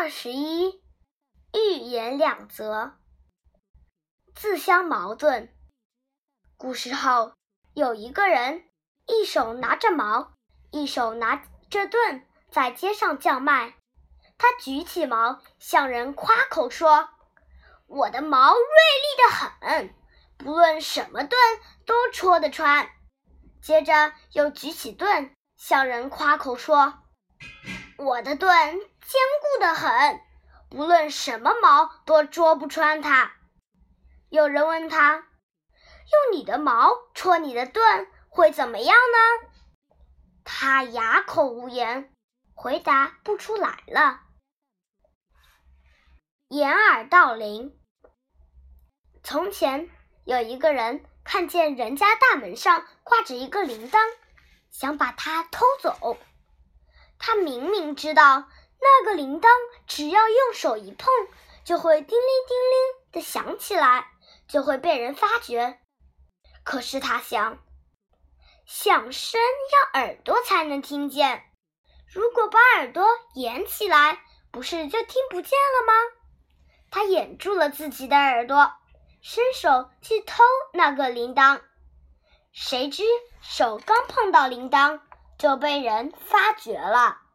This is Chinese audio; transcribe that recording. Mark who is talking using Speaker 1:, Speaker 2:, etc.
Speaker 1: 二十一，寓言两则，自相矛盾。古时候有一个人，一手拿着矛，一手拿着盾，在街上叫卖。他举起矛，向人夸口说：“我的矛锐利的很，不论什么盾都戳得穿。”接着又举起盾，向人夸口说：“我的盾。”坚固的很，不论什么矛都捉不穿它。有人问他：“用你的矛戳你的盾会怎么样呢？”他哑口无言，回答不出来了。掩耳盗铃。从前有一个人看见人家大门上挂着一个铃铛，想把它偷走。他明明知道。那个铃铛只要用手一碰，就会叮铃叮铃的响起来，就会被人发觉。可是他想，响声要耳朵才能听见，如果把耳朵掩起来，不是就听不见了吗？他掩住了自己的耳朵，伸手去偷那个铃铛，谁知手刚碰到铃铛，就被人发觉了。